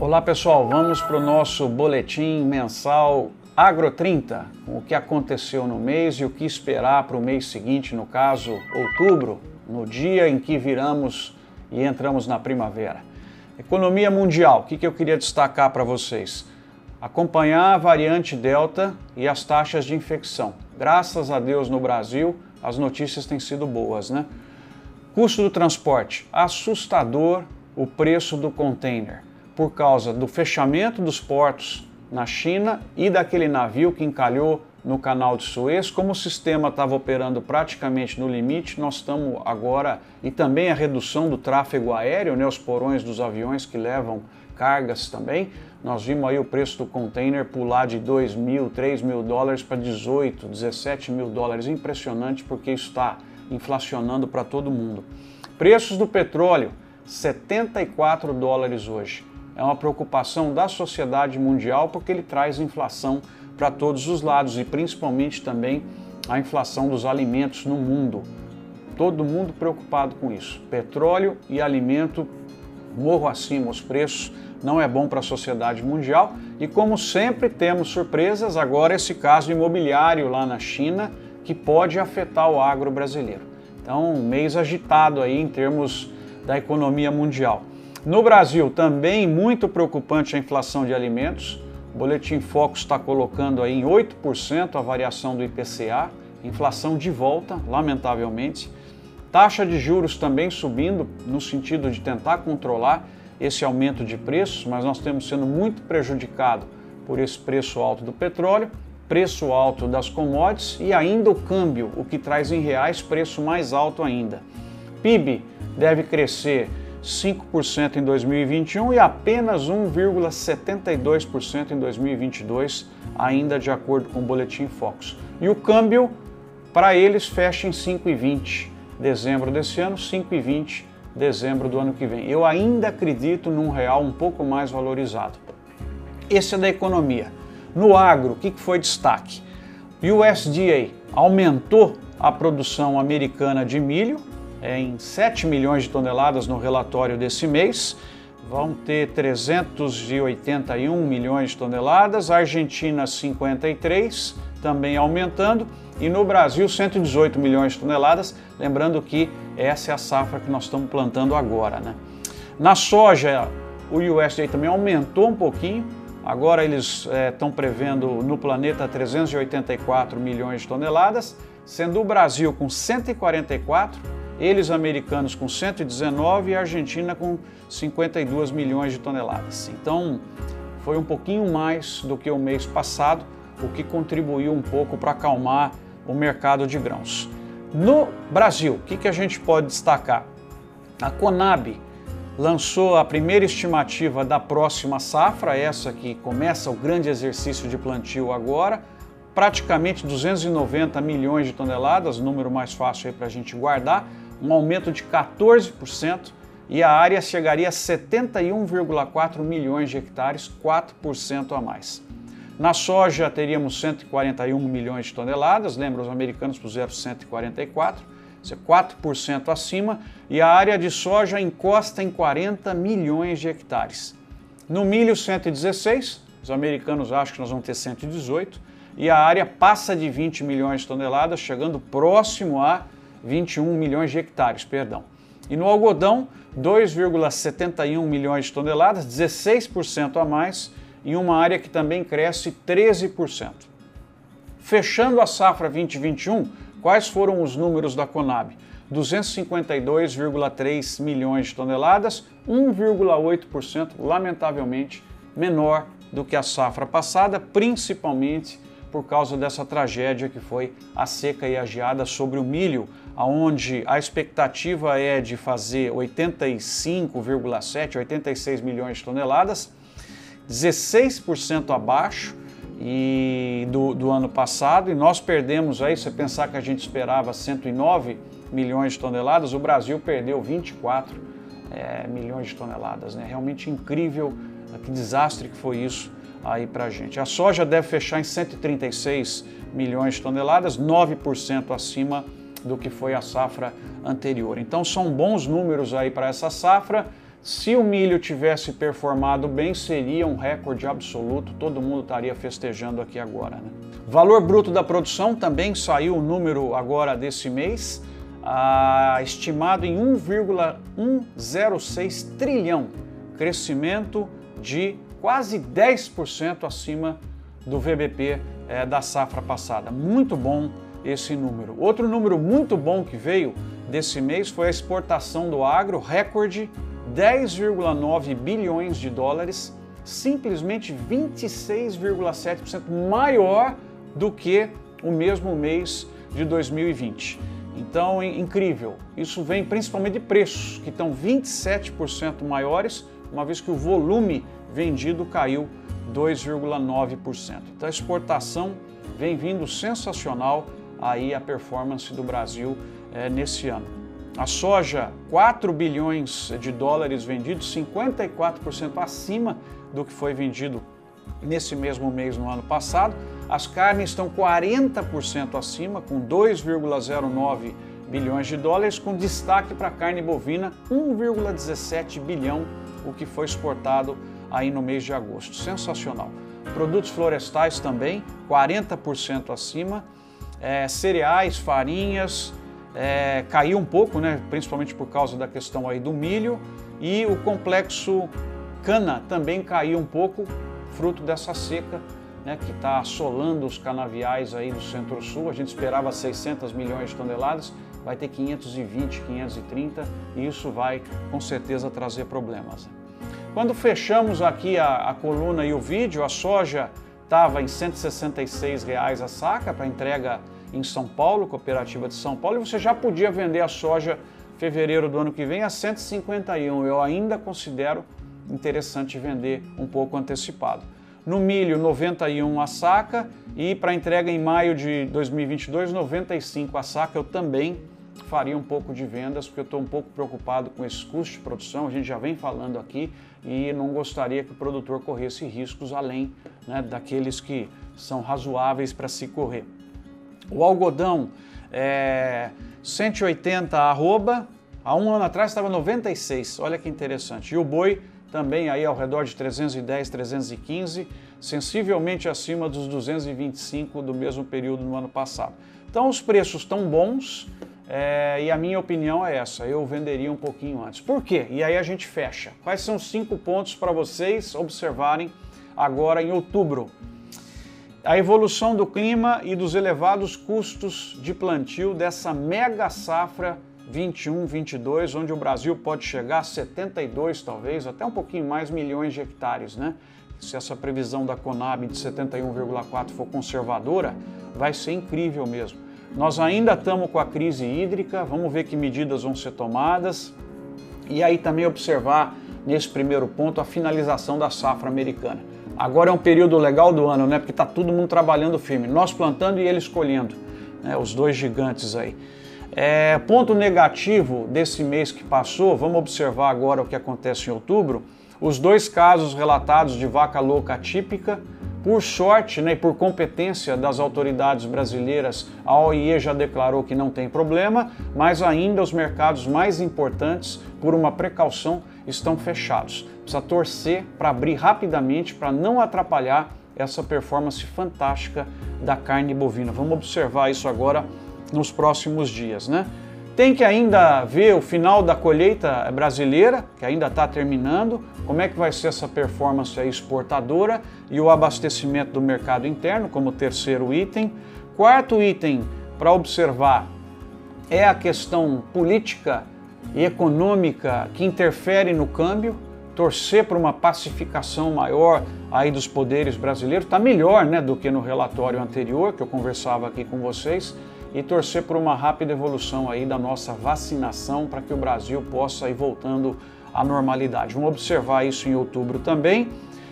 Olá pessoal, vamos para o nosso boletim mensal Agro 30, o que aconteceu no mês e o que esperar para o mês seguinte, no caso outubro, no dia em que viramos e entramos na primavera. Economia mundial, o que, que eu queria destacar para vocês? Acompanhar a variante Delta e as taxas de infecção. Graças a Deus no Brasil as notícias têm sido boas, né? Custo do transporte, assustador o preço do container por causa do fechamento dos portos na China e daquele navio que encalhou no canal de Suez. Como o sistema estava operando praticamente no limite, nós estamos agora, e também a redução do tráfego aéreo, né, os porões dos aviões que levam cargas também, nós vimos aí o preço do container pular de 2 mil, 3 mil dólares para 18, 17 mil dólares. Impressionante porque isso está inflacionando para todo mundo. Preços do petróleo, 74 dólares hoje é uma preocupação da sociedade mundial porque ele traz inflação para todos os lados e principalmente também a inflação dos alimentos no mundo. Todo mundo preocupado com isso. Petróleo e alimento morro acima os preços, não é bom para a sociedade mundial. E como sempre temos surpresas, agora esse caso imobiliário lá na China que pode afetar o agro brasileiro. Então, um mês agitado aí em termos da economia mundial. No Brasil, também muito preocupante a inflação de alimentos. O Boletim Focus está colocando aí em 8% a variação do IPCA, inflação de volta, lamentavelmente. Taxa de juros também subindo, no sentido de tentar controlar esse aumento de preços, mas nós temos sendo muito prejudicado por esse preço alto do petróleo, preço alto das commodities e ainda o câmbio, o que traz em reais preço mais alto ainda. PIB deve crescer 5% em 2021 e apenas 1,72% em 2022, ainda de acordo com o Boletim Focus. E o câmbio, para eles, fecha em 5,20 dezembro desse ano, 5,20 dezembro do ano que vem. Eu ainda acredito num real um pouco mais valorizado. Esse é da economia. No agro, o que foi destaque? O USDA aumentou a produção americana de milho em 7 milhões de toneladas no relatório desse mês. Vão ter 381 milhões de toneladas, Argentina 53, também aumentando, e no Brasil 118 milhões de toneladas. Lembrando que essa é a safra que nós estamos plantando agora. Né? Na soja, o USDA também aumentou um pouquinho, agora eles estão é, prevendo no planeta 384 milhões de toneladas, sendo o Brasil com 144 eles americanos com 119 e a Argentina com 52 milhões de toneladas. Então, foi um pouquinho mais do que o mês passado, o que contribuiu um pouco para acalmar o mercado de grãos. No Brasil, o que, que a gente pode destacar? A Conab lançou a primeira estimativa da próxima safra, essa que começa o grande exercício de plantio agora, praticamente 290 milhões de toneladas, número mais fácil para a gente guardar, um aumento de 14% e a área chegaria a 71,4 milhões de hectares, 4% a mais. Na soja teríamos 141 milhões de toneladas, lembra, os americanos puseram 144, isso é 4% acima, e a área de soja encosta em 40 milhões de hectares. No milho, 116, os americanos acham que nós vamos ter 118, e a área passa de 20 milhões de toneladas, chegando próximo a 21 milhões de hectares, perdão. E no algodão, 2,71 milhões de toneladas, 16% a mais, em uma área que também cresce 13%. Fechando a safra 2021, quais foram os números da Conab? 252,3 milhões de toneladas, 1,8%, lamentavelmente menor do que a safra passada, principalmente por causa dessa tragédia que foi a seca e a geada sobre o milho, aonde a expectativa é de fazer 85,7, 86 milhões de toneladas, 16% abaixo e do, do ano passado, e nós perdemos aí, você pensar que a gente esperava 109 milhões de toneladas, o Brasil perdeu 24 é, milhões de toneladas, né? Realmente incrível, que desastre que foi isso aí para a gente. A soja deve fechar em 136 milhões de toneladas, 9% acima do que foi a safra anterior. Então são bons números aí para essa safra, Se o milho tivesse performado bem, seria um recorde absoluto, todo mundo estaria festejando aqui agora. Né? Valor bruto da produção também saiu o número agora desse mês, ah, estimado em 1,106 trilhão, crescimento de quase 10% acima do VBP é, da safra passada. Muito bom esse número. Outro número muito bom que veio desse mês foi a exportação do agro, recorde 10,9 bilhões de dólares, simplesmente 26,7% maior do que o mesmo mês de 2020. Então, incrível. Isso vem principalmente de preços, que estão 27% maiores, uma vez que o volume vendido caiu 2,9%. Então, a exportação vem vindo sensacional aí a performance do Brasil é, nesse ano. A soja, 4 bilhões de dólares vendidos, 54% acima do que foi vendido nesse mesmo mês no ano passado. As carnes estão 40% acima, com 2,09 bilhões de dólares, com destaque para a carne bovina, 1,17 bilhão, o que foi exportado aí no mês de agosto. Sensacional. Produtos florestais também, 40% acima. É, cereais, farinhas, é, caiu um pouco, né, principalmente por causa da questão aí do milho, e o complexo cana também caiu um pouco, fruto dessa seca né, que está assolando os canaviais aí do Centro-Sul. A gente esperava 600 milhões de toneladas, vai ter 520, 530 e isso vai com certeza trazer problemas. Quando fechamos aqui a, a coluna e o vídeo, a soja estava em 166 reais a saca para entrega em São Paulo, cooperativa de São Paulo, e você já podia vender a soja fevereiro do ano que vem a 151. Eu ainda considero interessante vender um pouco antecipado. No milho, 91 a saca e para entrega em maio de 2022, 95 a saca. Eu também faria um pouco de vendas, porque eu estou um pouco preocupado com esses custos de produção, a gente já vem falando aqui, e não gostaria que o produtor corresse riscos além né, daqueles que são razoáveis para se correr. O algodão é 180 arroba, há um ano atrás estava 96, olha que interessante. E o boi também aí ao redor de 310, 315, sensivelmente acima dos 225 do mesmo período no ano passado. Então os preços estão bons é, e a minha opinião é essa, eu venderia um pouquinho antes. Por quê? E aí a gente fecha. Quais são cinco pontos para vocês observarem agora em outubro? a evolução do clima e dos elevados custos de plantio dessa mega safra 21-22, onde o Brasil pode chegar a 72, talvez, até um pouquinho mais milhões de hectares, né? Se essa previsão da Conab de 71,4 for conservadora, vai ser incrível mesmo. Nós ainda estamos com a crise hídrica, vamos ver que medidas vão ser tomadas e aí também observar nesse primeiro ponto a finalização da safra americana. Agora é um período legal do ano, né? Porque está todo mundo trabalhando firme. Nós plantando e eles colhendo, né? os dois gigantes aí. É, ponto negativo desse mês que passou, vamos observar agora o que acontece em outubro. Os dois casos relatados de vaca louca atípica, por sorte né, e por competência das autoridades brasileiras, a OIE já declarou que não tem problema, mas ainda os mercados mais importantes, por uma precaução, estão fechados. Precisa torcer para abrir rapidamente para não atrapalhar essa performance fantástica da carne bovina. Vamos observar isso agora nos próximos dias, né? Tem que ainda ver o final da colheita brasileira, que ainda está terminando, como é que vai ser essa performance exportadora e o abastecimento do mercado interno como terceiro item. Quarto item para observar é a questão política e econômica que interfere no câmbio, torcer para uma pacificação maior aí dos poderes brasileiros, está melhor né, do que no relatório anterior que eu conversava aqui com vocês, e torcer por uma rápida evolução aí da nossa vacinação para que o Brasil possa ir voltando à normalidade. Vamos observar isso em outubro também.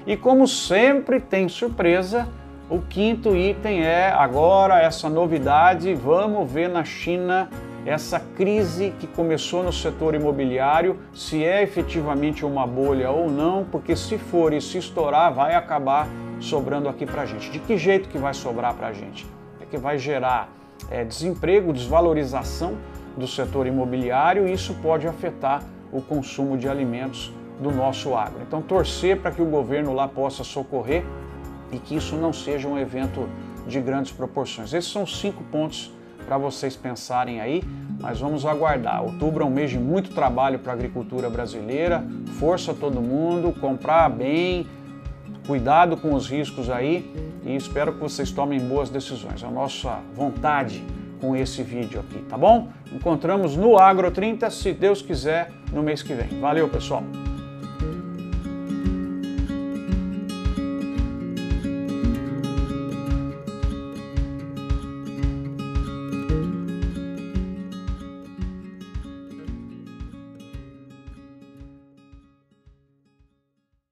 E como sempre tem surpresa, o quinto item é agora essa novidade, vamos ver na China essa crise que começou no setor imobiliário, se é efetivamente uma bolha ou não, porque se for e se estourar, vai acabar sobrando aqui para gente. De que jeito que vai sobrar para gente? É que vai gerar é, desemprego, desvalorização do setor imobiliário e isso pode afetar o consumo de alimentos do nosso agro. Então, torcer para que o governo lá possa socorrer e que isso não seja um evento de grandes proporções. Esses são cinco pontos para vocês pensarem aí, mas vamos aguardar. Outubro é um mês de muito trabalho para a agricultura brasileira, força todo mundo, comprar bem, cuidado com os riscos aí e espero que vocês tomem boas decisões. A nossa vontade com esse vídeo aqui, tá bom? Encontramos no Agro 30, se Deus quiser, no mês que vem. Valeu, pessoal!